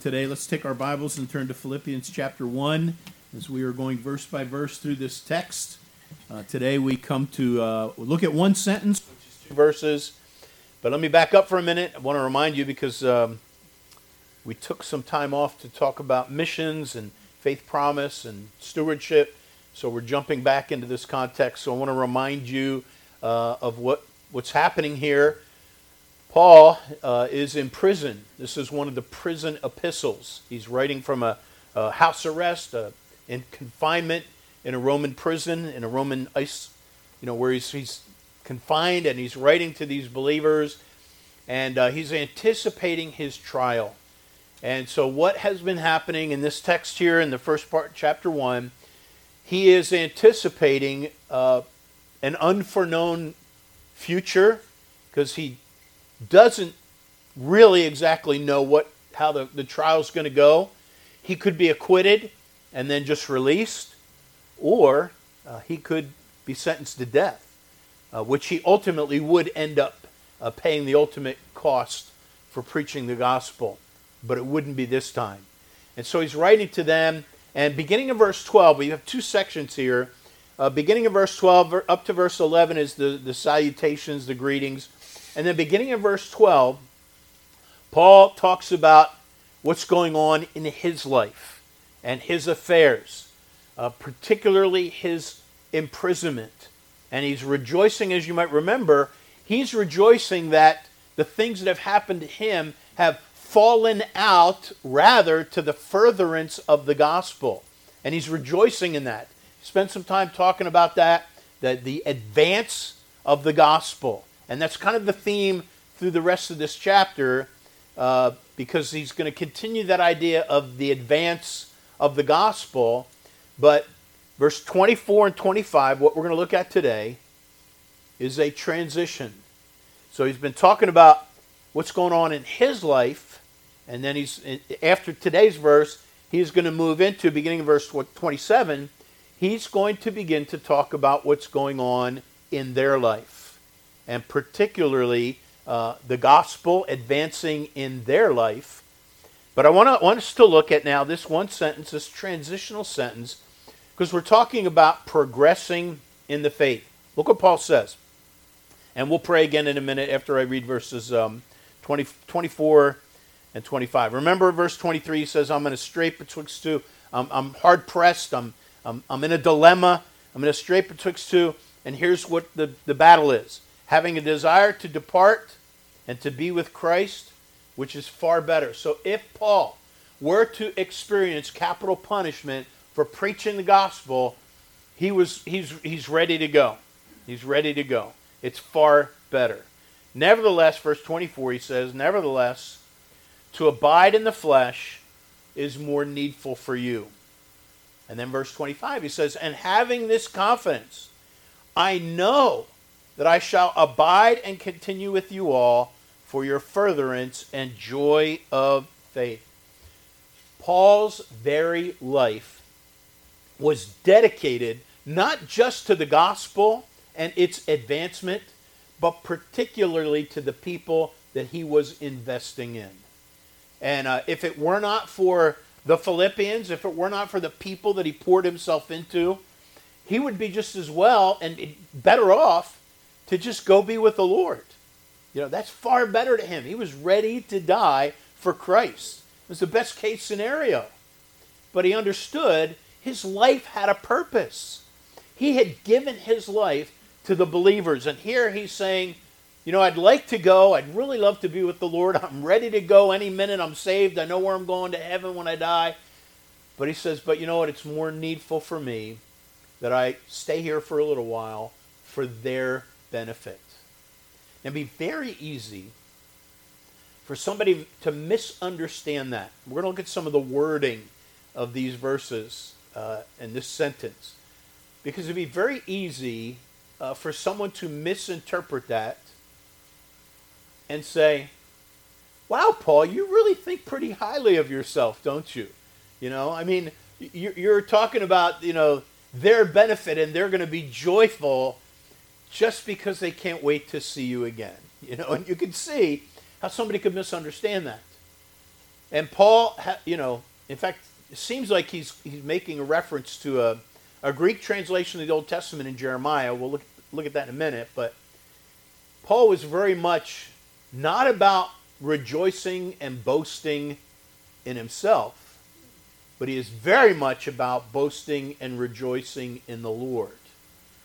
Today, let's take our Bibles and turn to Philippians chapter 1 as we are going verse by verse through this text. Uh, today, we come to uh, look at one sentence, which is two verses. But let me back up for a minute. I want to remind you because um, we took some time off to talk about missions and faith promise and stewardship. So we're jumping back into this context. So I want to remind you uh, of what, what's happening here Paul uh, is in prison. This is one of the prison epistles. He's writing from a, a house arrest, uh, in confinement in a Roman prison, in a Roman ice, you know, where he's, he's confined and he's writing to these believers and uh, he's anticipating his trial. And so, what has been happening in this text here in the first part, chapter 1, he is anticipating uh, an unforeknown future because he doesn't really exactly know what how the, the trial's going to go. He could be acquitted and then just released, or uh, he could be sentenced to death, uh, which he ultimately would end up uh, paying the ultimate cost for preaching the gospel. But it wouldn't be this time. And so he's writing to them, and beginning in verse 12, we have two sections here. Uh, beginning of verse 12 up to verse 11 is the, the salutations, the greetings. And then beginning in verse 12, Paul talks about what's going on in his life and his affairs, uh, particularly his imprisonment. And he's rejoicing, as you might remember, he's rejoicing that the things that have happened to him have fallen out rather to the furtherance of the gospel. And he's rejoicing in that. Spent some time talking about that, that the advance of the gospel. And that's kind of the theme through the rest of this chapter uh, because he's going to continue that idea of the advance of the gospel. But verse 24 and 25, what we're going to look at today, is a transition. So he's been talking about what's going on in his life, and then he's after today's verse, he's going to move into beginning of verse 27. He's going to begin to talk about what's going on in their life and particularly uh, the gospel advancing in their life. But I want, want us to look at now this one sentence, this transitional sentence, because we're talking about progressing in the faith. Look what Paul says. And we'll pray again in a minute after I read verses um, 20, 24 and 25. Remember verse 23, he says, I'm in a strait betwixt two. I'm, I'm hard pressed. I'm, I'm, I'm in a dilemma. I'm in a strait betwixt two. And here's what the, the battle is having a desire to depart and to be with Christ, which is far better. So if Paul were to experience capital punishment for preaching the gospel, he was he's he's ready to go. He's ready to go. It's far better. Nevertheless, verse 24 he says, nevertheless, to abide in the flesh is more needful for you. And then verse 25 he says, and having this confidence, I know that I shall abide and continue with you all for your furtherance and joy of faith. Paul's very life was dedicated not just to the gospel and its advancement, but particularly to the people that he was investing in. And uh, if it were not for the Philippians, if it were not for the people that he poured himself into, he would be just as well and better off to just go be with the Lord. You know, that's far better to him. He was ready to die for Christ. It was the best case scenario. But he understood his life had a purpose. He had given his life to the believers. And here he's saying, you know, I'd like to go. I'd really love to be with the Lord. I'm ready to go any minute. I'm saved. I know where I'm going to heaven when I die. But he says, but you know what? It's more needful for me that I stay here for a little while for their benefit. It'd be very easy for somebody to misunderstand that. We're going to look at some of the wording of these verses uh, and this sentence. Because it'd be very easy uh, for someone to misinterpret that and say, wow, Paul, you really think pretty highly of yourself, don't you? You know, I mean, you're talking about, you know, their benefit and they're going to be joyful just because they can't wait to see you again. You know, and you can see how somebody could misunderstand that. And Paul, you know, in fact, it seems like he's he's making a reference to a, a Greek translation of the Old Testament in Jeremiah. We'll look look at that in a minute, but Paul was very much not about rejoicing and boasting in himself, but he is very much about boasting and rejoicing in the Lord.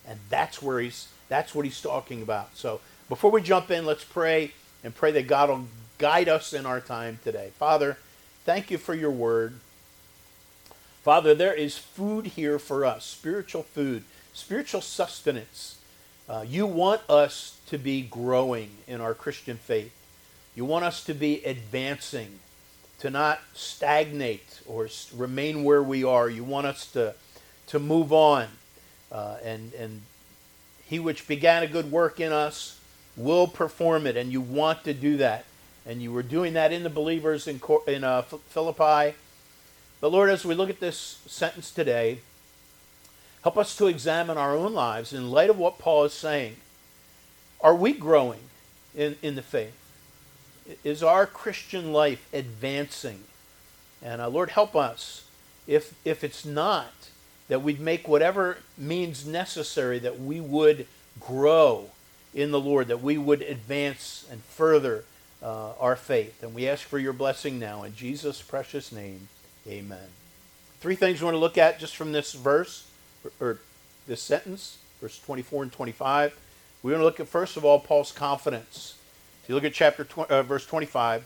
And that's where he's that's what he's talking about. So before we jump in, let's pray and pray that God will guide us in our time today. Father, thank you for your word. Father, there is food here for us, spiritual food, spiritual sustenance. Uh, you want us to be growing in our Christian faith. You want us to be advancing, to not stagnate or remain where we are. You want us to, to move on. Uh, and, and he which began a good work in us will perform it, and you want to do that. And you were doing that in the believers in, in uh, Philippi. But Lord, as we look at this sentence today, help us to examine our own lives in light of what Paul is saying. Are we growing in, in the faith? Is our Christian life advancing? And uh, Lord, help us. If, if it's not, that we'd make whatever means necessary that we would grow in the Lord, that we would advance and further uh, our faith. And we ask for your blessing now in Jesus' precious name. Amen. Three things we want to look at just from this verse, or, or this sentence, verse 24 and 25. We want to look at, first of all, Paul's confidence. If you look at chapter tw- uh, verse 25,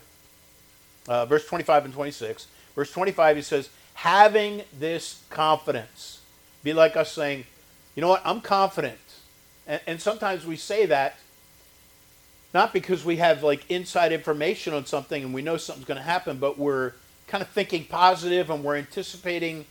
uh, verse 25 and 26, verse 25, he says, having this confidence. Be like us saying, you know what, I'm confident. And, and sometimes we say that not because we have like inside information on something and we know something's going to happen, but we're kind of thinking positive and we're anticipating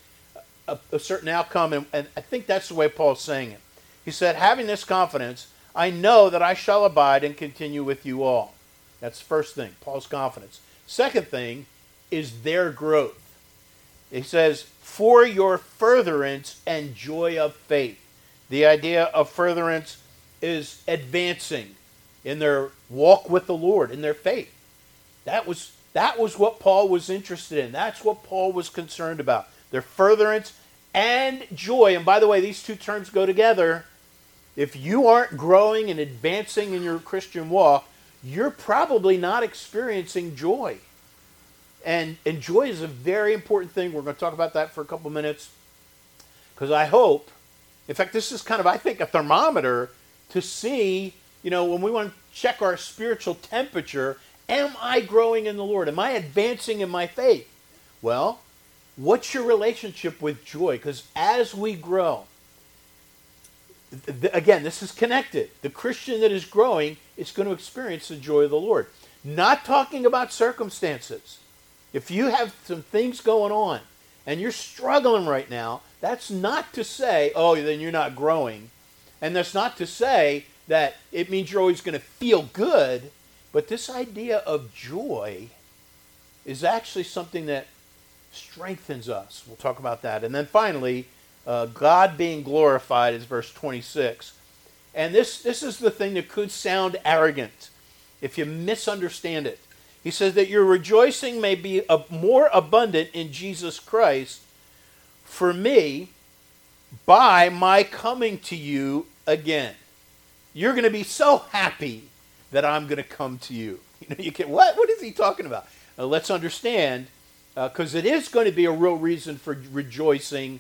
a, a certain outcome. And, and I think that's the way Paul's saying it. He said, having this confidence, I know that I shall abide and continue with you all. That's the first thing, Paul's confidence. Second thing is their growth. He says, for your furtherance and joy of faith. The idea of furtherance is advancing in their walk with the Lord, in their faith. That was that was what Paul was interested in. That's what Paul was concerned about. Their furtherance and joy. And by the way, these two terms go together. If you aren't growing and advancing in your Christian walk, you're probably not experiencing joy. And, and joy is a very important thing. We're going to talk about that for a couple minutes. Because I hope, in fact, this is kind of, I think, a thermometer to see, you know, when we want to check our spiritual temperature, am I growing in the Lord? Am I advancing in my faith? Well, what's your relationship with joy? Because as we grow, th- again, this is connected. The Christian that is growing is going to experience the joy of the Lord. Not talking about circumstances. If you have some things going on and you're struggling right now, that's not to say, oh, then you're not growing. And that's not to say that it means you're always going to feel good. But this idea of joy is actually something that strengthens us. We'll talk about that. And then finally, uh, God being glorified is verse 26. And this, this is the thing that could sound arrogant if you misunderstand it. He says that your rejoicing may be more abundant in Jesus Christ for me by my coming to you again. You're going to be so happy that I'm going to come to you. You know, you can what? What is he talking about? Let's understand, because uh, it is going to be a real reason for rejoicing.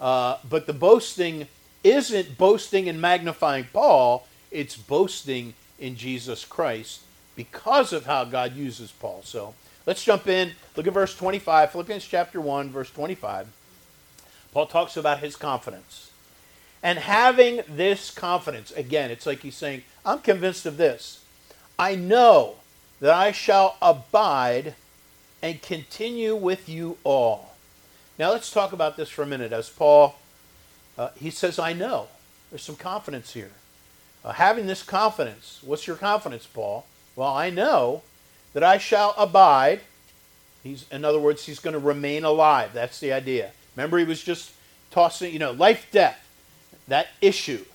Uh, but the boasting isn't boasting and magnifying Paul; it's boasting in Jesus Christ because of how God uses Paul. So let's jump in. Look at verse 25, Philippians chapter 1, verse 25. Paul talks about his confidence. And having this confidence, again, it's like he's saying, I'm convinced of this. I know that I shall abide and continue with you all. Now let's talk about this for a minute. As Paul, uh, he says, I know. There's some confidence here. Uh, having this confidence, what's your confidence, Paul? Well, I know that I shall abide. He's, in other words, he's going to remain alive. That's the idea. Remember, he was just tossing, you know, life, death, that issue.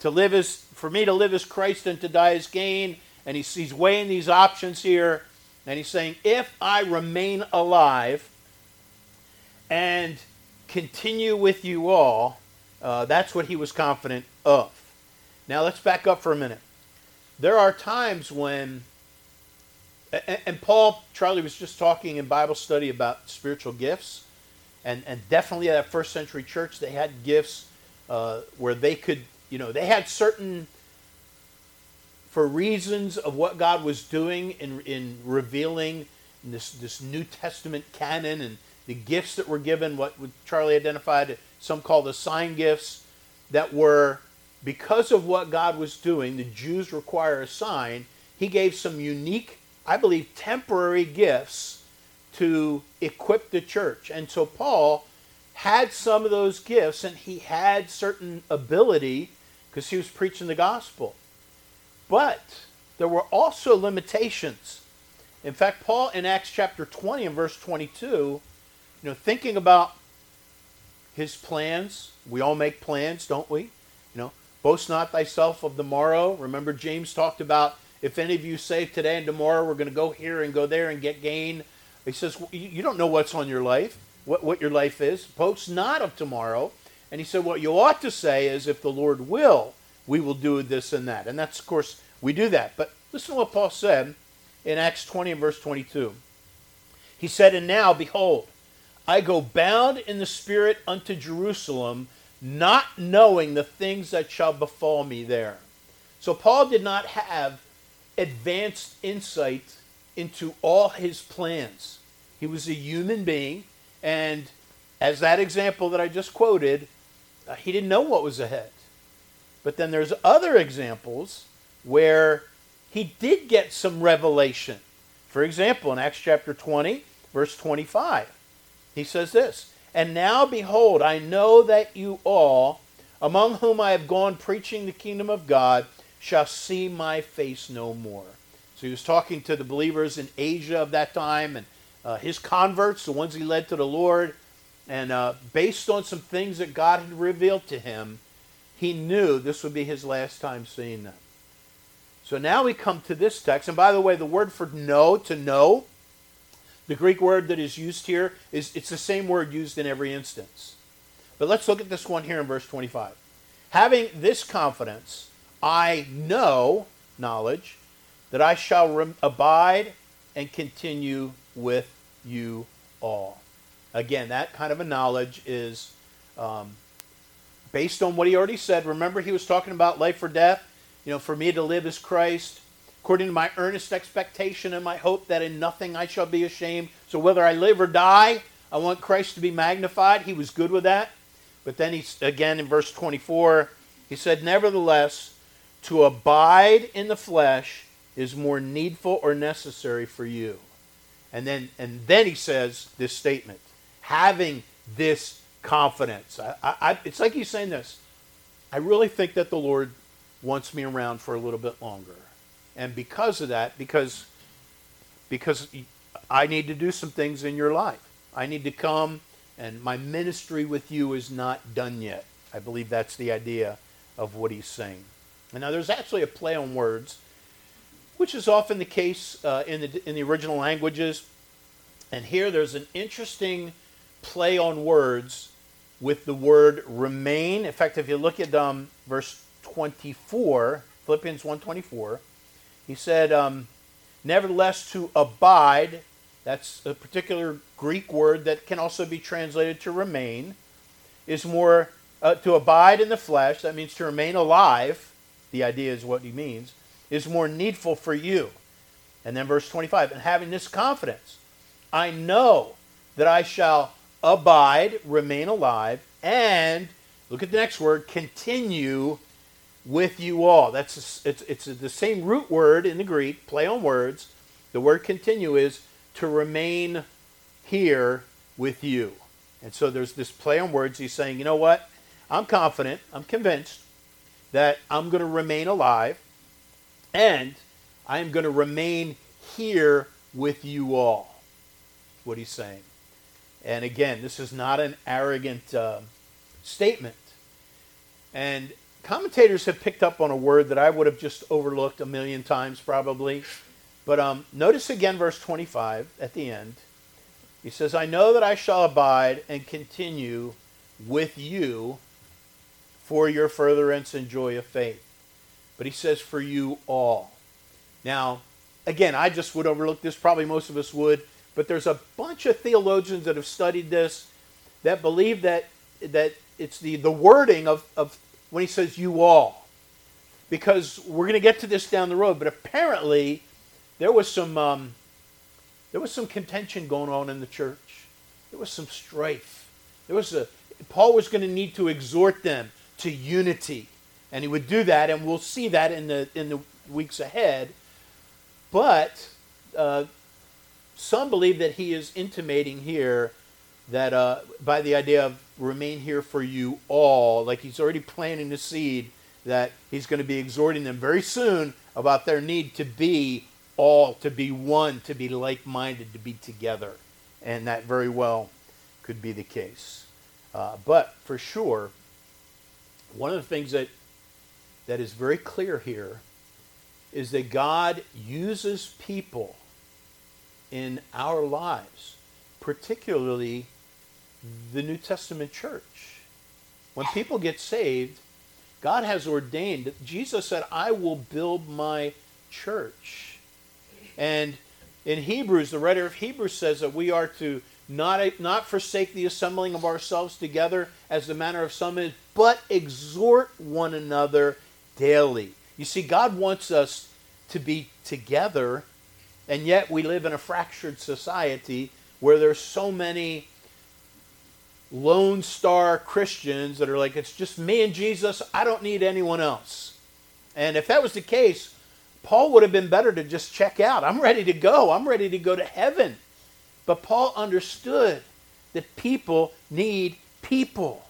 To live is, for me to live is Christ and to die is gain. And he's, he's weighing these options here. And he's saying, if I remain alive and continue with you all, uh, that's what he was confident of. Now let's back up for a minute. There are times when, and, and Paul, Charlie was just talking in Bible study about spiritual gifts, and, and definitely at that first century church, they had gifts uh, where they could, you know, they had certain for reasons of what God was doing in, in revealing this, this New Testament canon and the gifts that were given, what Charlie identified, some call the sign gifts, that were because of what God was doing, the Jews require a sign. He gave some unique, I believe, temporary gifts to equip the church. And so Paul had some of those gifts and he had certain ability because he was preaching the gospel. But there were also limitations. In fact, Paul in Acts chapter 20 and verse 22, you know, thinking about his plans, we all make plans, don't we? You know, boast not thyself of the morrow. Remember, James talked about if any of you say today and tomorrow we're going to go here and go there and get gain. He says, you don't know what's on your life, what, what your life is. Boast not of tomorrow. And he said, what you ought to say is, if the Lord will, we will do this and that. And that's, of course, we do that. But listen to what Paul said in Acts 20 and verse 22. He said, And now, behold, I go bound in the Spirit unto Jerusalem, not knowing the things that shall befall me there. So Paul did not have advanced insight into all his plans. He was a human being, and as that example that I just quoted, uh, he didn't know what was ahead. But then there's other examples where he did get some revelation. For example, in Acts chapter 20, verse 25, he says this And now behold, I know that you all, among whom I have gone preaching the kingdom of God, shall see my face no more. So he was talking to the believers in Asia of that time and uh, his converts, the ones he led to the Lord. And uh, based on some things that God had revealed to him, he knew this would be his last time seeing them. So now we come to this text. And by the way, the word for know, to know, the Greek word that is used here is it's the same word used in every instance. But let's look at this one here in verse 25. Having this confidence, I know knowledge that I shall rem- abide and continue with you all. Again, that kind of a knowledge is um, based on what he already said. Remember, he was talking about life or death. You know, for me to live is Christ, according to my earnest expectation and my hope that in nothing I shall be ashamed. So whether I live or die, I want Christ to be magnified. He was good with that. But then he again in verse 24, he said, "Nevertheless, to abide in the flesh is more needful or necessary for you." And then and then he says this statement, having this confidence. I, I, it's like he's saying this. I really think that the Lord wants me around for a little bit longer. And because of that, because because I need to do some things in your life. I need to come and my ministry with you is not done yet. I believe that's the idea of what he's saying. Now there's actually a play on words, which is often the case uh, in the in the original languages. And here there's an interesting play on words with the word remain. In fact, if you look at um, verse 24, Philippians 1.24, he said, um, nevertheless to abide, that's a particular Greek word that can also be translated to remain, is more, uh, to abide in the flesh, that means to remain alive, the idea is what he means, is more needful for you. And then verse 25, and having this confidence, I know that I shall abide, remain alive, and look at the next word, continue with you all. That's it's it's the same root word in the Greek, play on words. The word continue is to remain here with you. And so there's this play on words. He's saying, you know what? I'm confident, I'm convinced that I'm going to remain alive and I am going to remain here with you all. What he's saying. And again, this is not an arrogant uh, statement. And commentators have picked up on a word that I would have just overlooked a million times probably. But um, notice again verse 25 at the end. He says, I know that I shall abide and continue with you for your furtherance and joy of faith. But he says, for you all. Now, again, I just would overlook this, probably most of us would, but there's a bunch of theologians that have studied this that believe that, that it's the, the wording of, of when he says you all. Because we're going to get to this down the road, but apparently there was some um, there was some contention going on in the church. There was some strife. There was a Paul was going to need to exhort them to unity, and he would do that, and we'll see that in the in the weeks ahead. But uh, some believe that he is intimating here that uh, by the idea of remain here for you all, like he's already planting the seed that he's going to be exhorting them very soon about their need to be all to be one, to be like minded, to be together. And that very well could be the case. Uh, but for sure, one of the things that, that is very clear here is that God uses people in our lives, particularly the New Testament church. When people get saved, God has ordained, Jesus said, I will build my church and in Hebrews, the writer of Hebrews says that we are to not, not forsake the assembling of ourselves together as the manner of some is, but exhort one another daily. You see, God wants us to be together, and yet we live in a fractured society where there's so many lone star Christians that are like, it's just me and Jesus, I don't need anyone else. And if that was the case, Paul would have been better to just check out. I'm ready to go. I'm ready to go to heaven. But Paul understood that people need people.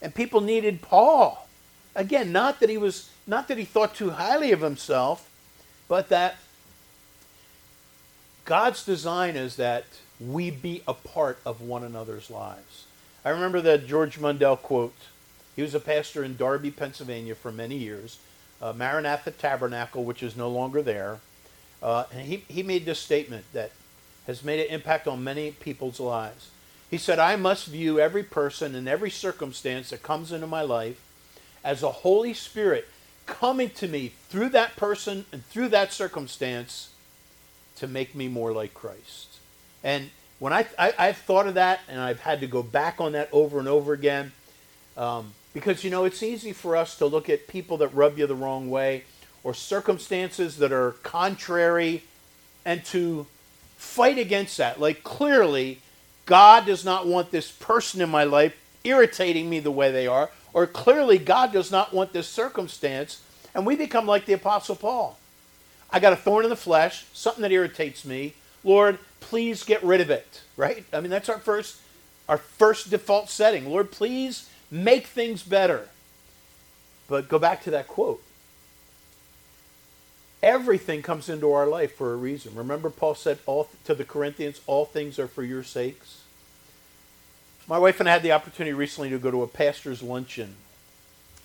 And people needed Paul. Again, not that he was not that he thought too highly of himself, but that God's design is that we be a part of one another's lives. I remember that George Mundell quote. He was a pastor in Darby, Pennsylvania for many years uh, Maranatha Tabernacle, which is no longer there. Uh, and he, he made this statement that has made an impact on many people's lives. He said, I must view every person and every circumstance that comes into my life as a Holy Spirit coming to me through that person and through that circumstance to make me more like Christ. And when I, I, have thought of that and I've had to go back on that over and over again, um, because, you know, it's easy for us to look at people that rub you the wrong way or circumstances that are contrary and to fight against that. Like, clearly, God does not want this person in my life irritating me the way they are, or clearly, God does not want this circumstance. And we become like the Apostle Paul. I got a thorn in the flesh, something that irritates me. Lord, please get rid of it. Right? I mean, that's our first our first default setting. Lord, please make things better. But go back to that quote. Everything comes into our life for a reason. Remember, Paul said all, to the Corinthians, all things are for your sakes. My wife and I had the opportunity recently to go to a pastor's luncheon.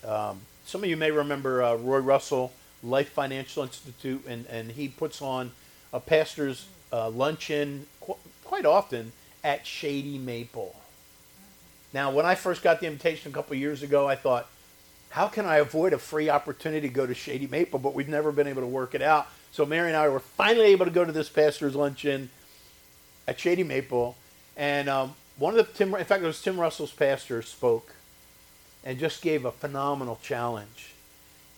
Um, some of you may remember uh, Roy Russell, Life Financial Institute, and, and he puts on a pastor's uh, luncheon qu- quite often at Shady Maple. Now, when I first got the invitation a couple years ago, I thought, how can I avoid a free opportunity to go to Shady Maple? But we've never been able to work it out. So Mary and I were finally able to go to this pastor's luncheon at Shady Maple, and um, one of the Tim, in fact, it was Tim Russell's pastor spoke, and just gave a phenomenal challenge.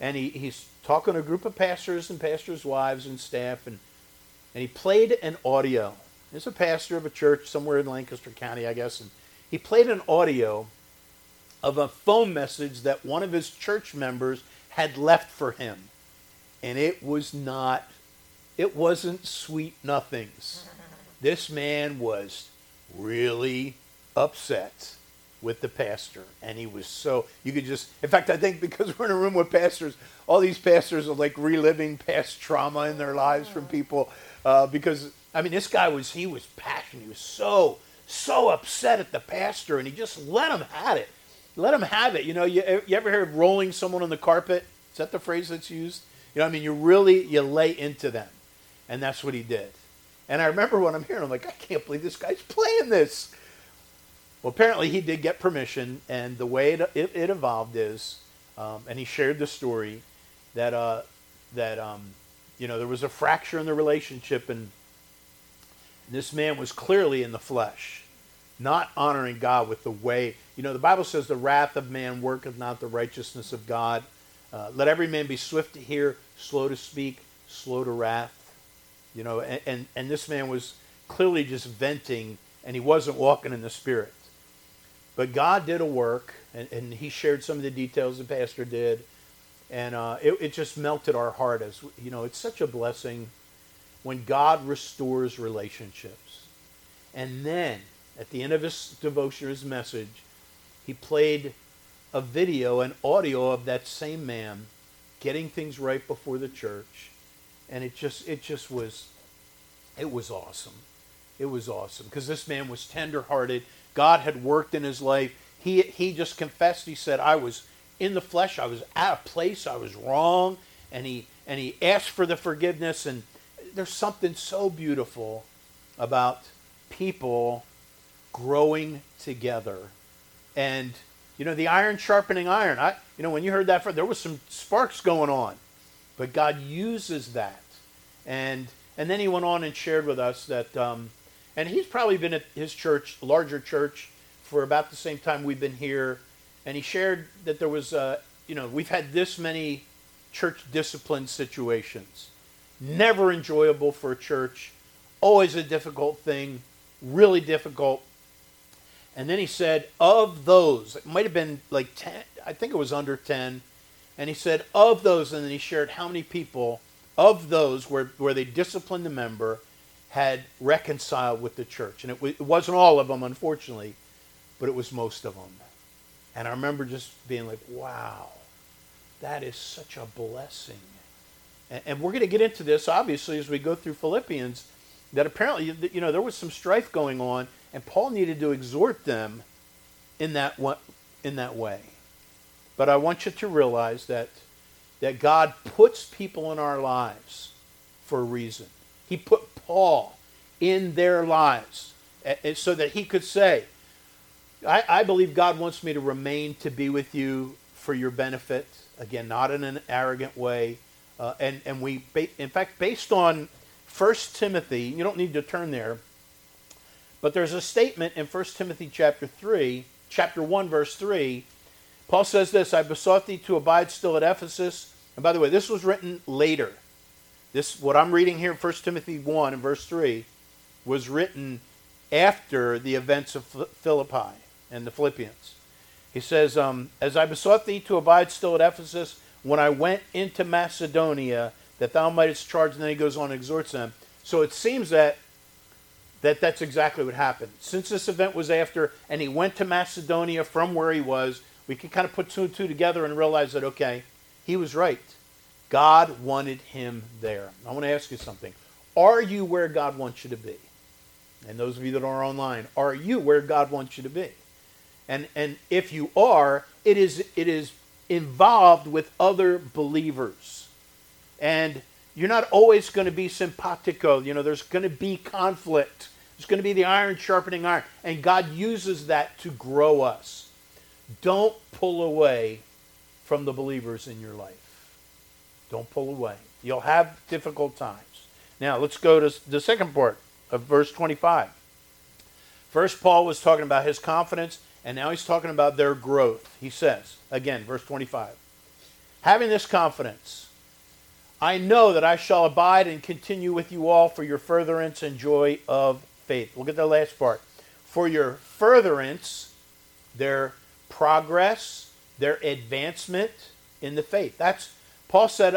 And he, he's talking to a group of pastors and pastors' wives and staff, and and he played an audio. He's a pastor of a church somewhere in Lancaster County, I guess, and he played an audio of a phone message that one of his church members had left for him. And it was not, it wasn't sweet nothings. This man was really upset with the pastor. And he was so, you could just, in fact, I think because we're in a room with pastors, all these pastors are like reliving past trauma in their lives from people. Uh, because, I mean, this guy was, he was passionate. He was so so upset at the pastor, and he just let him have it. Let them have it. You know, you, you ever hear of rolling someone on the carpet? Is that the phrase that's used? You know, I mean, you really you lay into them, And that's what he did. And I remember when I'm here, I'm like, I can't believe this guy's playing this. Well, apparently he did get permission, and the way it, it, it evolved is, um, and he shared the story that uh, that um, you know there was a fracture in the relationship, and this man was clearly in the flesh, not honoring God with the way. You know, the Bible says, "The wrath of man worketh not the righteousness of God." Uh, let every man be swift to hear, slow to speak, slow to wrath. You know, and, and, and this man was clearly just venting, and he wasn't walking in the Spirit. But God did a work, and, and he shared some of the details the pastor did, and uh, it, it just melted our heart as you know. It's such a blessing when God restores relationships, and then at the end of his devotion, his message, he played a video and audio of that same man getting things right before the church, and it just it just was it was awesome. It was awesome because this man was tenderhearted. God had worked in his life. He he just confessed. He said, "I was in the flesh. I was out of place. I was wrong." And he and he asked for the forgiveness. And there's something so beautiful about people growing together. And you know, the iron sharpening iron. I you know, when you heard that, there was some sparks going on, but God uses that. And and then he went on and shared with us that, um, and he's probably been at his church, larger church, for about the same time we've been here. And he shared that there was, uh, you know, we've had this many church discipline situations. Never enjoyable for a church, always a difficult thing, really difficult. And then he said, of those, it might have been like 10, I think it was under 10. And he said, of those, and then he shared how many people of those where, where they disciplined the member had reconciled with the church. And it, it wasn't all of them, unfortunately, but it was most of them. And I remember just being like, wow, that is such a blessing. And, and we're going to get into this, obviously, as we go through Philippians, that apparently, you know, there was some strife going on, and Paul needed to exhort them in that, in that way. But I want you to realize that that God puts people in our lives for a reason. He put Paul in their lives so that he could say, I, I, believe God wants me to remain to be with you for your benefit. Again, not in an arrogant way. Uh, and, and we, in fact, based on 1 Timothy, you don't need to turn there, but there's a statement in 1 Timothy chapter 3, chapter 1, verse 3, Paul says this I besought thee to abide still at Ephesus. And by the way, this was written later. This, what I'm reading here in 1 Timothy 1 and verse 3, was written after the events of Philippi and the Philippians. He says, um, As I besought thee to abide still at Ephesus, when I went into Macedonia, that thou mightest charge, and then he goes on and exhorts them. So it seems that that that's exactly what happened. Since this event was after, and he went to Macedonia from where he was, we can kind of put two and two together and realize that, okay, he was right. God wanted him there. I want to ask you something. Are you where God wants you to be? And those of you that are online, are you where God wants you to be? And and if you are, it is it is involved with other believers. And you're not always going to be simpatico. You know, there's going to be conflict. There's going to be the iron sharpening iron. And God uses that to grow us. Don't pull away from the believers in your life. Don't pull away. You'll have difficult times. Now, let's go to the second part of verse 25. First, Paul was talking about his confidence, and now he's talking about their growth. He says, again, verse 25, having this confidence, I know that I shall abide and continue with you all for your furtherance and joy of faith. Look at the last part. For your furtherance, their progress, their advancement in the faith. That's Paul said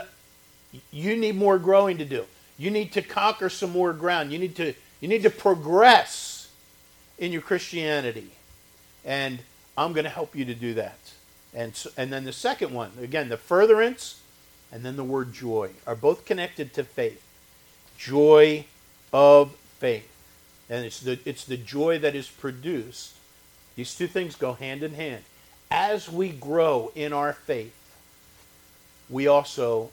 you need more growing to do. You need to conquer some more ground. You need to you need to progress in your Christianity. And I'm going to help you to do that. And so, and then the second one, again, the furtherance and then the word joy are both connected to faith. Joy of faith. And it's the it's the joy that is produced these two things go hand in hand. As we grow in our faith, we also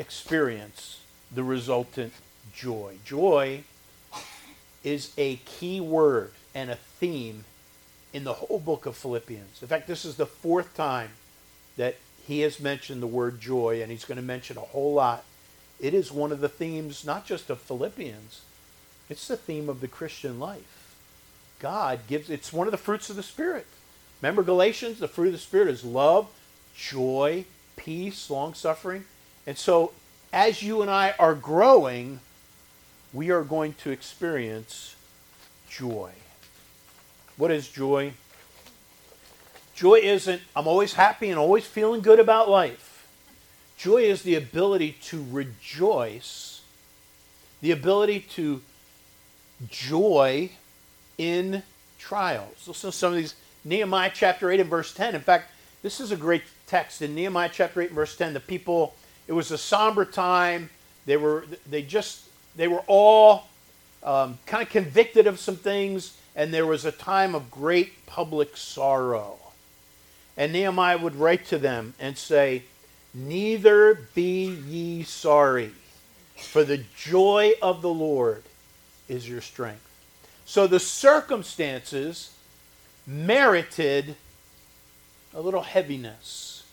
experience the resultant joy. Joy is a key word and a theme in the whole book of Philippians. In fact, this is the fourth time that he has mentioned the word joy, and he's going to mention a whole lot. It is one of the themes, not just of Philippians, it's the theme of the Christian life. God gives, it's one of the fruits of the Spirit. Remember Galatians? The fruit of the Spirit is love, joy, peace, long suffering. And so, as you and I are growing, we are going to experience joy. What is joy? Joy isn't, I'm always happy and always feeling good about life. Joy is the ability to rejoice, the ability to joy in trials. Listen to some of these. Nehemiah chapter 8 and verse 10. In fact, this is a great text in Nehemiah chapter 8 and verse 10. The people, it was a somber time. They were, they just, they were all um, kind of convicted of some things, and there was a time of great public sorrow. And Nehemiah would write to them and say, Neither be ye sorry, for the joy of the Lord is your strength. So the circumstances merited a little heaviness.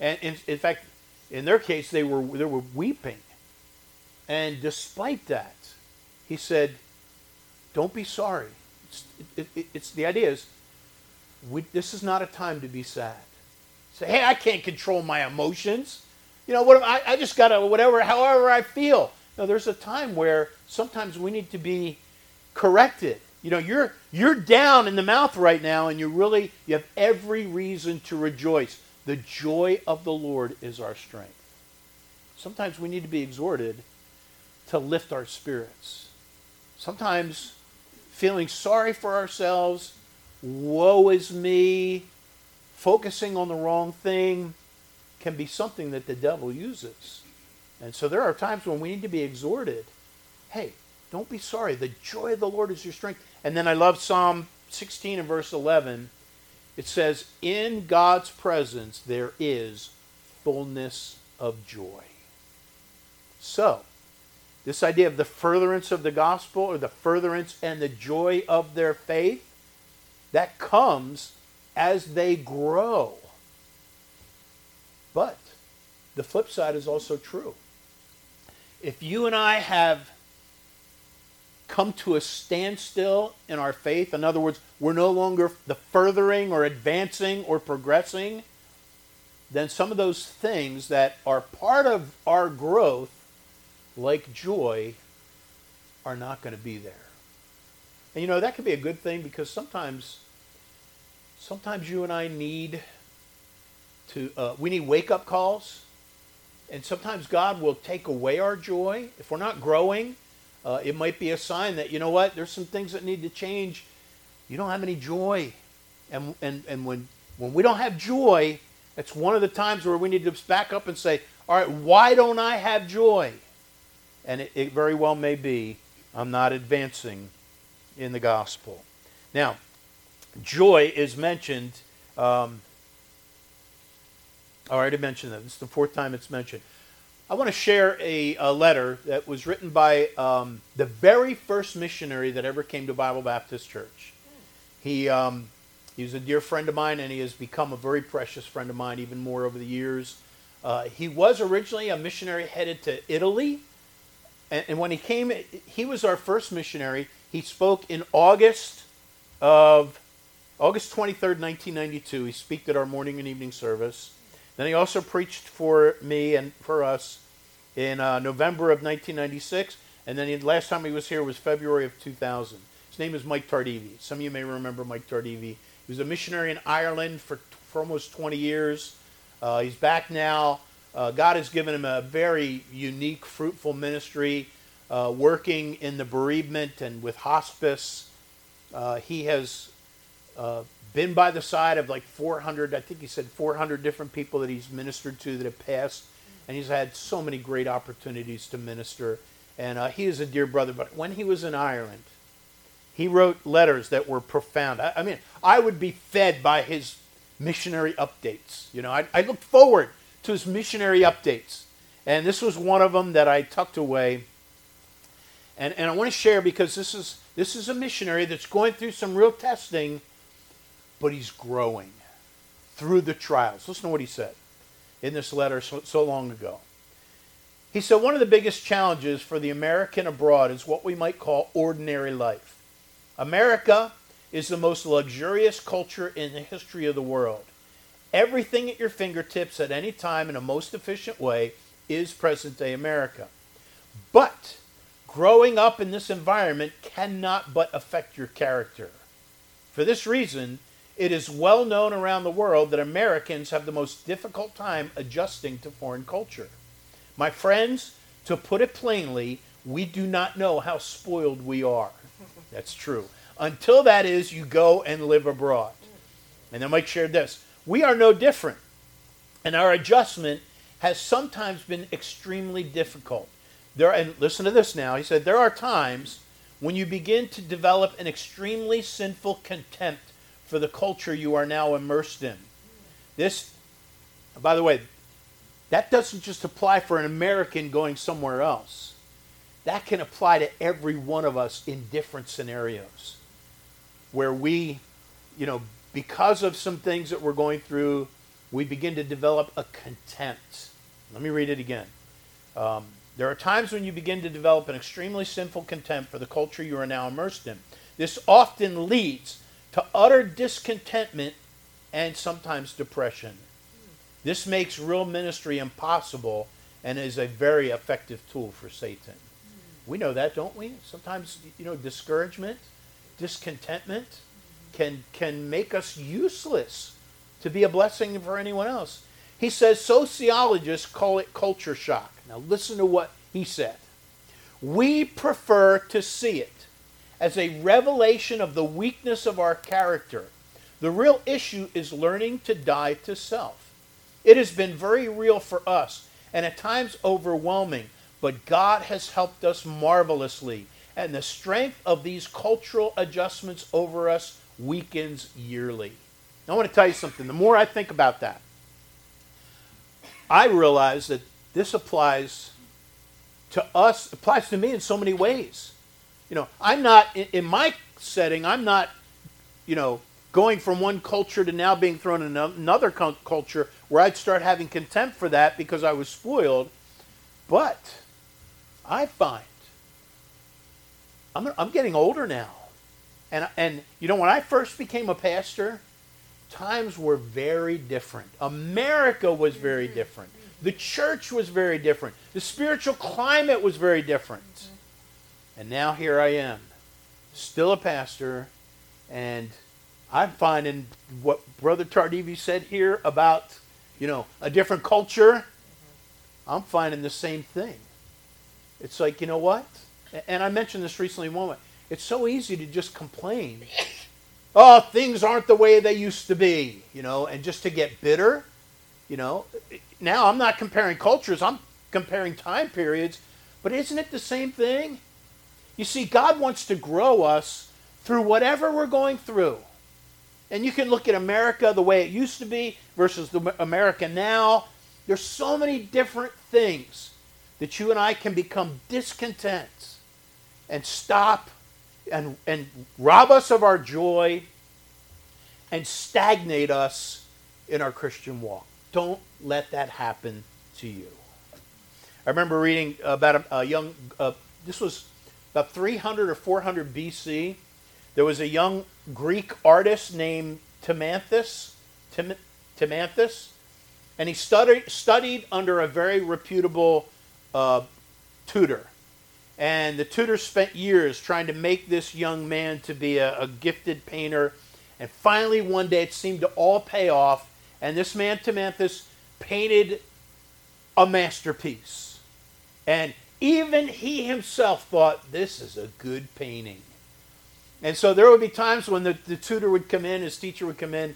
And in, in, fact, in their case, they were, they were weeping. And despite that, he said, Don't be sorry. It's, it, it, it's the idea is, we, this is not a time to be sad. Say, hey, I can't control my emotions. You know, what I, I just got to, whatever, however I feel. No, there's a time where sometimes we need to be corrected. You know, you're you're down in the mouth right now, and you really you have every reason to rejoice. The joy of the Lord is our strength. Sometimes we need to be exhorted to lift our spirits. Sometimes feeling sorry for ourselves, woe is me, focusing on the wrong thing can be something that the devil uses. And so there are times when we need to be exhorted hey, don't be sorry. The joy of the Lord is your strength. And then I love Psalm 16 and verse 11. It says, In God's presence there is fullness of joy. So, this idea of the furtherance of the gospel or the furtherance and the joy of their faith, that comes as they grow. But the flip side is also true. If you and I have come to a standstill in our faith, in other words, we're no longer the furthering or advancing or progressing, then some of those things that are part of our growth, like joy, are not going to be there. And you know, that could be a good thing because sometimes sometimes you and I need to uh, we need wake up calls. And sometimes God will take away our joy. If we're not growing uh, it might be a sign that you know what there's some things that need to change you don't have any joy and and and when when we don't have joy it's one of the times where we need to back up and say all right why don't i have joy and it, it very well may be i'm not advancing in the gospel now joy is mentioned um, I already mentioned that. This is the fourth time it's mentioned. I want to share a, a letter that was written by um, the very first missionary that ever came to Bible Baptist Church. He, um, he's a dear friend of mine, and he has become a very precious friend of mine even more over the years. Uh, he was originally a missionary headed to Italy, and, and when he came, he was our first missionary. He spoke in August of August 23rd, 1992. He spoke at our morning and evening service. Then he also preached for me and for us in uh, November of 1996. And then the last time he was here was February of 2000. His name is Mike Tardivi. Some of you may remember Mike Tardivi. He was a missionary in Ireland for, for almost 20 years. Uh, he's back now. Uh, God has given him a very unique, fruitful ministry, uh, working in the bereavement and with hospice. Uh, he has uh, been by the side of like 400, I think he said 400 different people that he's ministered to that have passed. And he's had so many great opportunities to minister. And uh, he is a dear brother. But when he was in Ireland, he wrote letters that were profound. I, I mean, I would be fed by his missionary updates. You know, I, I looked forward to his missionary updates. And this was one of them that I tucked away. And, and I want to share because this is, this is a missionary that's going through some real testing, but he's growing through the trials. Listen to what he said in this letter so, so long ago. He said, One of the biggest challenges for the American abroad is what we might call ordinary life. America is the most luxurious culture in the history of the world. Everything at your fingertips at any time in a most efficient way is present day America. But growing up in this environment cannot but affect your character. For this reason, it is well known around the world that Americans have the most difficult time adjusting to foreign culture. My friends, to put it plainly, we do not know how spoiled we are. That's true. Until that is, you go and live abroad. And then Mike shared this. We are no different. And our adjustment has sometimes been extremely difficult. There, and listen to this now. He said, There are times when you begin to develop an extremely sinful contempt for the culture you are now immersed in. This, by the way, that doesn't just apply for an American going somewhere else. That can apply to every one of us in different scenarios where we, you know, because of some things that we're going through, we begin to develop a contempt. Let me read it again. Um, there are times when you begin to develop an extremely sinful contempt for the culture you are now immersed in. This often leads to utter discontentment and sometimes depression. This makes real ministry impossible and is a very effective tool for Satan. We know that, don't we? Sometimes, you know, discouragement, discontentment can can make us useless to be a blessing for anyone else. He says sociologists call it culture shock. Now listen to what he said. We prefer to see it as a revelation of the weakness of our character. The real issue is learning to die to self. It has been very real for us and at times overwhelming, but God has helped us marvelously. And the strength of these cultural adjustments over us weakens yearly. I want to tell you something. The more I think about that, I realize that this applies to us, applies to me in so many ways. You know, I'm not, in, in my setting, I'm not, you know, going from one culture to now being thrown in another culture where I'd start having contempt for that because I was spoiled. But I find I'm, I'm getting older now. And, and, you know, when I first became a pastor, times were very different. America was very mm. different. The church was very different. The spiritual climate was very different. And now here I am, still a pastor, and I'm finding what Brother Tardivi said here about, you know, a different culture. I'm finding the same thing. It's like, you know what? And I mentioned this recently one moment. It's so easy to just complain. Oh, things aren't the way they used to be, you know, and just to get bitter, you know. Now I'm not comparing cultures, I'm comparing time periods, but isn't it the same thing? You see, God wants to grow us through whatever we're going through. And you can look at America the way it used to be versus the America now. There's so many different things that you and I can become discontent and stop and, and rob us of our joy and stagnate us in our Christian walk. Don't let that happen to you. I remember reading about a, a young, uh, this was about 300 or 400 BC. There was a young Greek artist named Timanthus, Tim, Timanthus, and he studied, studied under a very reputable uh, tutor. And the tutor spent years trying to make this young man to be a, a gifted painter. And finally, one day, it seemed to all pay off. And this man, Timanthus, painted a masterpiece. And even he himself thought, this is a good painting. And so there would be times when the, the tutor would come in, his teacher would come in,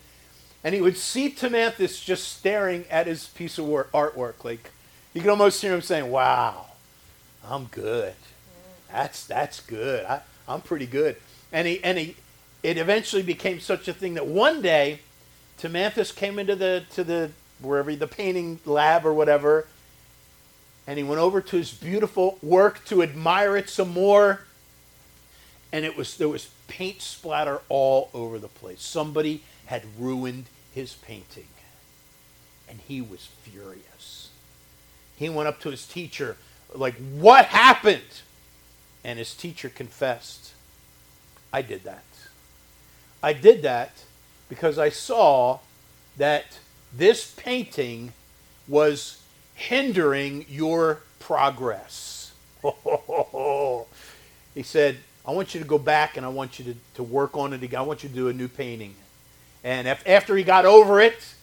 and he would see Timanthus just staring at his piece of work, artwork. Like, you could almost hear him saying, wow, I'm good. That's that's good. I, I'm pretty good. And he and he it eventually became such a thing that one day Timanthus came into the to the wherever the painting lab or whatever, and he went over to his beautiful work to admire it some more. And it was there was paint splatter all over the place. Somebody had ruined his painting. And he was furious. He went up to his teacher, like, What happened? And his teacher confessed, I did that. I did that because I saw that this painting was hindering your progress. he said, I want you to go back and I want you to, to work on it again. I want you to do a new painting. And if, after he got over it,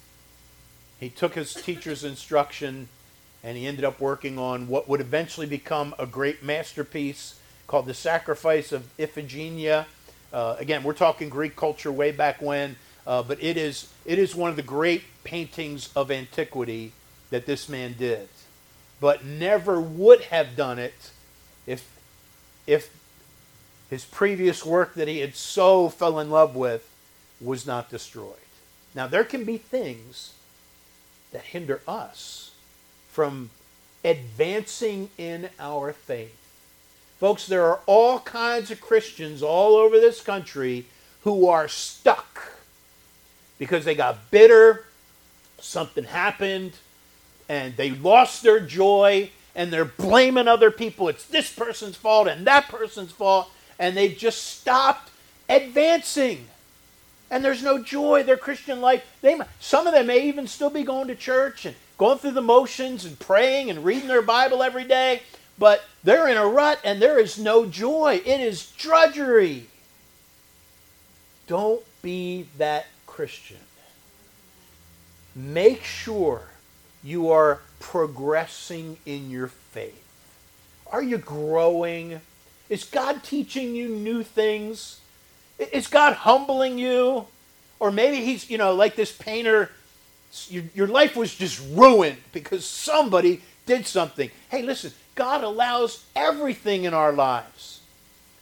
he took his teacher's instruction and he ended up working on what would eventually become a great masterpiece called The Sacrifice of Iphigenia. Uh, again, we're talking Greek culture way back when, uh, but it is, it is one of the great paintings of antiquity that this man did. But never would have done it if, if his previous work that he had so fell in love with was not destroyed. Now, there can be things that hinder us from advancing in our faith. Folks, there are all kinds of Christians all over this country who are stuck because they got bitter, something happened, and they lost their joy, and they're blaming other people. It's this person's fault and that person's fault, and they've just stopped advancing. And there's no joy. Their Christian life. They some of them may even still be going to church and going through the motions and praying and reading their Bible every day, but they're in a rut and there is no joy. It is drudgery. Don't be that Christian. Make sure you are progressing in your faith. Are you growing? Is God teaching you new things? Is God humbling you? Or maybe he's, you know, like this painter, your, your life was just ruined because somebody did something. Hey, listen, God allows everything in our lives.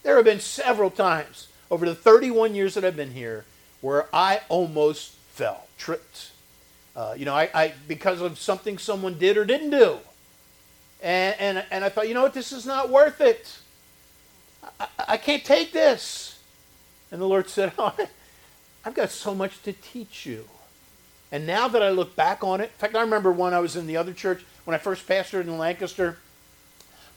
There have been several times over the 31 years that I've been here where I almost fell, tripped. Uh, you know, I, I, because of something someone did or didn't do. And, and, and I thought, you know what, this is not worth it. I, I can't take this. And the Lord said, oh, I've got so much to teach you. And now that I look back on it, in fact, I remember when I was in the other church, when I first pastored in Lancaster,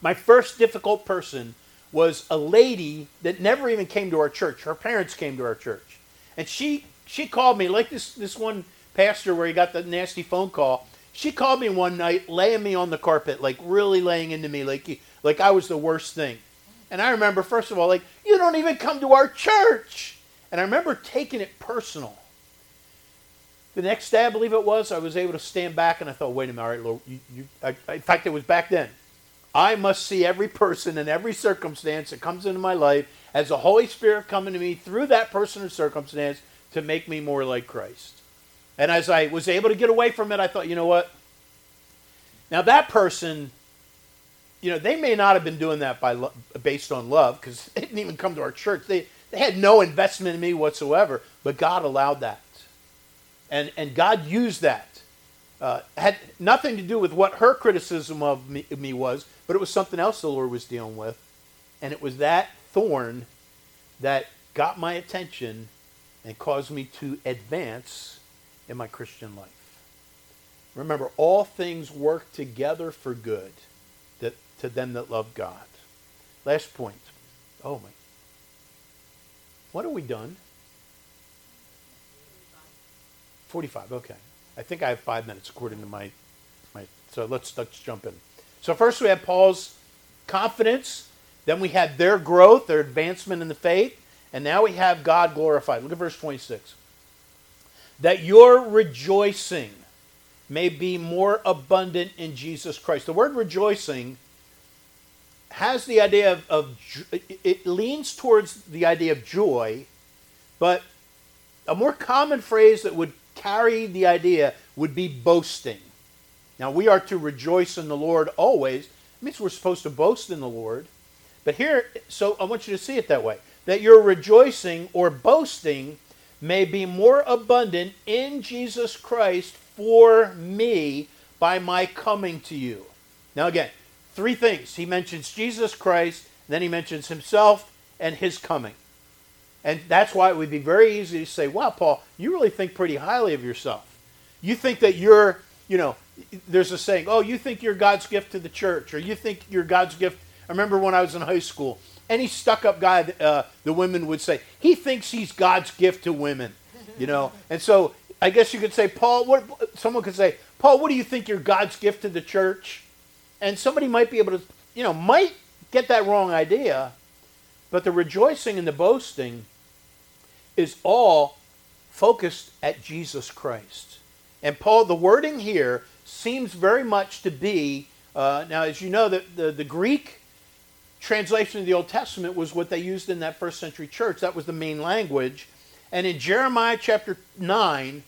my first difficult person was a lady that never even came to our church. Her parents came to our church. And she she called me, like this, this one pastor where he got the nasty phone call. She called me one night, laying me on the carpet, like really laying into me, like, like I was the worst thing. And I remember, first of all, like, you don't even come to our church. And I remember taking it personal. The next day, I believe it was, I was able to stand back and I thought, wait a minute, all right, Lord, you, you, I, in fact, it was back then. I must see every person and every circumstance that comes into my life as the Holy Spirit coming to me through that person or circumstance to make me more like Christ. And as I was able to get away from it, I thought, you know what? Now that person, you know, they may not have been doing that by lo- based on love because they didn't even come to our church. They they had no investment in me whatsoever, but God allowed that, and and God used that. Uh, had nothing to do with what her criticism of me, of me was, but it was something else the Lord was dealing with, and it was that thorn that got my attention and caused me to advance in my Christian life. Remember, all things work together for good that, to them that love God. Last point. Oh, my. What are we done? 45, okay. I think I have five minutes according to my, my so let's, let's jump in. So first we have Paul's confidence, then we had their growth, their advancement in the faith, and now we have God glorified. Look at verse 26. That your rejoicing may be more abundant in Jesus Christ. The word rejoicing has the idea of, of it leans towards the idea of joy, but a more common phrase that would carry the idea would be boasting. Now, we are to rejoice in the Lord always. It means we're supposed to boast in the Lord. But here, so I want you to see it that way that your rejoicing or boasting may be more abundant in Jesus Christ for me by my coming to you. Now, again, three things. He mentions Jesus Christ, then he mentions himself and his coming. And that's why it would be very easy to say, wow, Paul, you really think pretty highly of yourself. You think that you're, you know, there's a saying, oh, you think you're God's gift to the church, or you think you're God's gift. I remember when I was in high school, any stuck up guy, uh, the women would say, he thinks he's God's gift to women, you know? And so I guess you could say, Paul, what, someone could say, Paul, what do you think you're God's gift to the church? And somebody might be able to, you know, might get that wrong idea, but the rejoicing and the boasting is all focused at Jesus Christ. And Paul, the wording here seems very much to be, uh, now as you know, the, the, the Greek translation of the Old Testament was what they used in that first century church. That was the main language. And in Jeremiah chapter 9,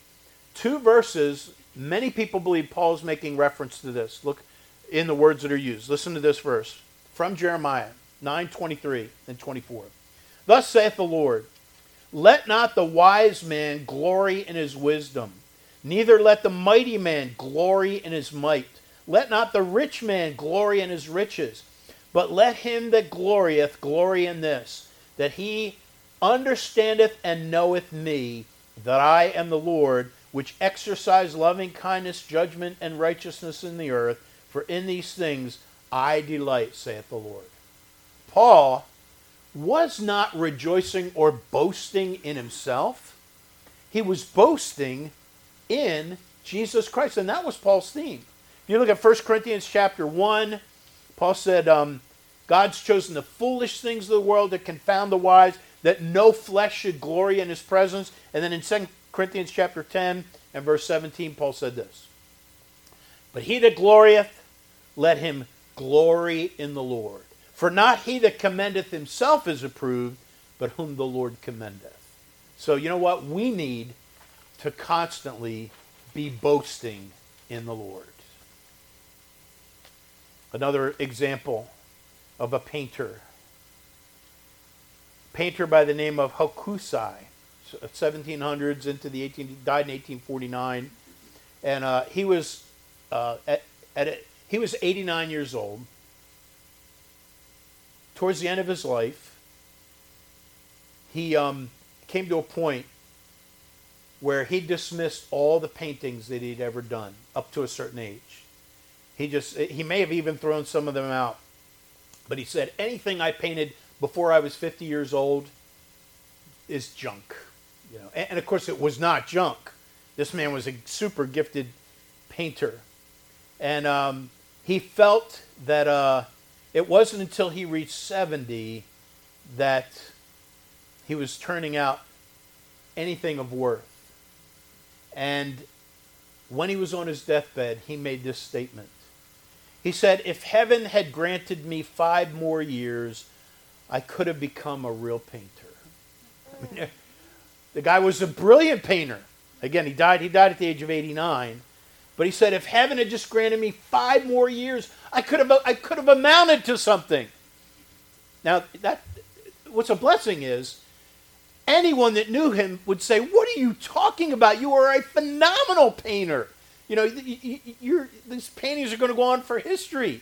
two verses, many people believe Paul's making reference to this. Look in the words that are used. Listen to this verse from Jeremiah 9 23 and 24. Thus saith the Lord, Let not the wise man glory in his wisdom, neither let the mighty man glory in his might. Let not the rich man glory in his riches, but let him that glorieth glory in this, that he understandeth and knoweth me, that I am the Lord, which exercise loving kindness, judgment, and righteousness in the earth, for in these things I delight, saith the Lord. Paul was not rejoicing or boasting in himself. He was boasting in Jesus Christ. And that was Paul's theme. If you look at 1 Corinthians chapter 1, Paul said, um, God's chosen the foolish things of the world to confound the wise that no flesh should glory in his presence. And then in 2 Corinthians chapter 10 and verse 17, Paul said this But he that glorieth, let him glory in the Lord. For not he that commendeth himself is approved, but whom the Lord commendeth. So, you know what? We need to constantly be boasting in the Lord. Another example of a painter painter by the name of Hokusai, 1700s into the 18, died in 1849, and uh, he was uh, at, at a, he was 89 years old. Towards the end of his life, he um, came to a point where he dismissed all the paintings that he'd ever done up to a certain age. He just he may have even thrown some of them out, but he said anything I painted before I was 50 years old is junk. You know, and, and of course it was not junk. This man was a super gifted painter, and um, he felt that uh, it wasn't until he reached 70 that he was turning out anything of worth. And when he was on his deathbed, he made this statement. He said, If heaven had granted me five more years, I could have become a real painter. I mean, the guy was a brilliant painter. Again, he died. He died at the age of 89. But he said, if heaven had just granted me five more years, I could have, I could have amounted to something. Now, that what's a blessing is anyone that knew him would say, "What are you talking about? You are a phenomenal painter. You know, you, these paintings are going to go on for history."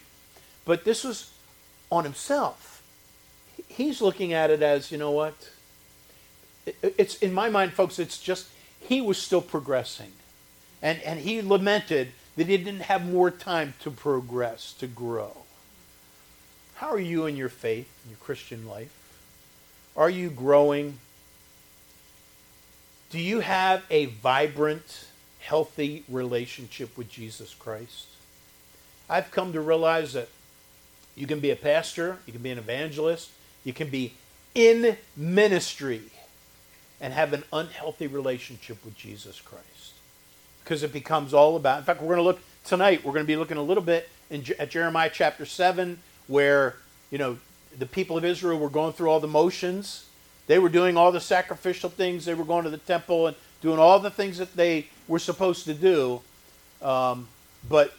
But this was on himself he's looking at it as, you know what? It's in my mind, folks, it's just he was still progressing. And, and he lamented that he didn't have more time to progress, to grow. How are you in your faith, in your Christian life? Are you growing? Do you have a vibrant, healthy relationship with Jesus Christ? I've come to realize that you can be a pastor, you can be an evangelist, you can be in ministry and have an unhealthy relationship with Jesus Christ. Because it becomes all about, in fact, we're going to look tonight, we're going to be looking a little bit in, at Jeremiah chapter 7, where, you know, the people of Israel were going through all the motions. They were doing all the sacrificial things. They were going to the temple and doing all the things that they were supposed to do. Um, but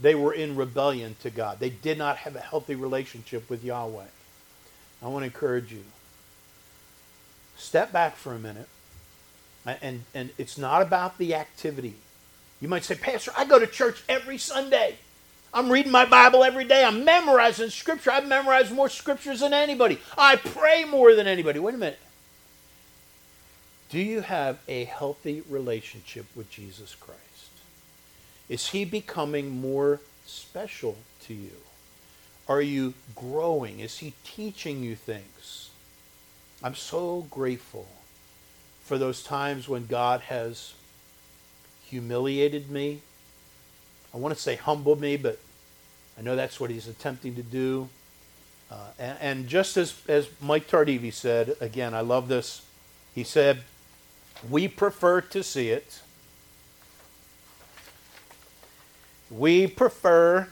they were in rebellion to God. They did not have a healthy relationship with Yahweh. I want to encourage you. Step back for a minute. And, and it's not about the activity. You might say, Pastor, I go to church every Sunday. I'm reading my Bible every day. I'm memorizing scripture. I've memorized more scriptures than anybody. I pray more than anybody. Wait a minute. Do you have a healthy relationship with Jesus Christ? Is he becoming more special to you? Are you growing? Is he teaching you things? I'm so grateful for those times when God has humiliated me. I want to say humbled me, but I know that's what he's attempting to do. Uh, and, and, just as, as Mike Tardivi said, again, I love this. He said, We prefer to see it. We prefer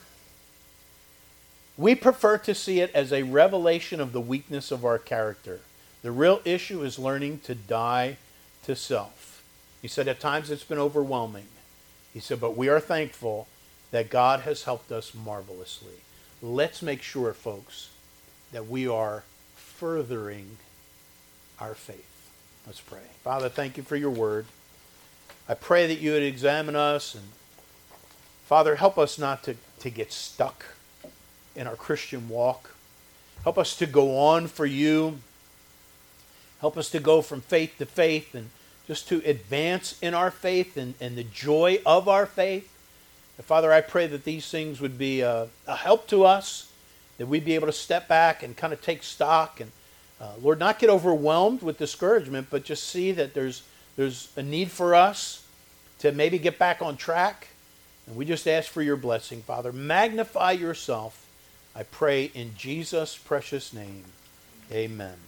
we prefer to see it as a revelation of the weakness of our character. The real issue is learning to die to self. He said at times it's been overwhelming. He said, but we are thankful that God has helped us marvelously. Let's make sure, folks, that we are furthering our faith. Let's pray. Father, thank you for your word. I pray that you would examine us and Father, help us not to, to get stuck in our Christian walk. Help us to go on for you. Help us to go from faith to faith and just to advance in our faith and, and the joy of our faith. And Father, I pray that these things would be a, a, help to us, that we'd be able to step back and kind of take stock and, uh, Lord, not get overwhelmed with discouragement, but just see that there's, there's a need for us to maybe get back on track. And we just ask for your blessing, Father. Magnify yourself I pray in Jesus' precious name. Amen.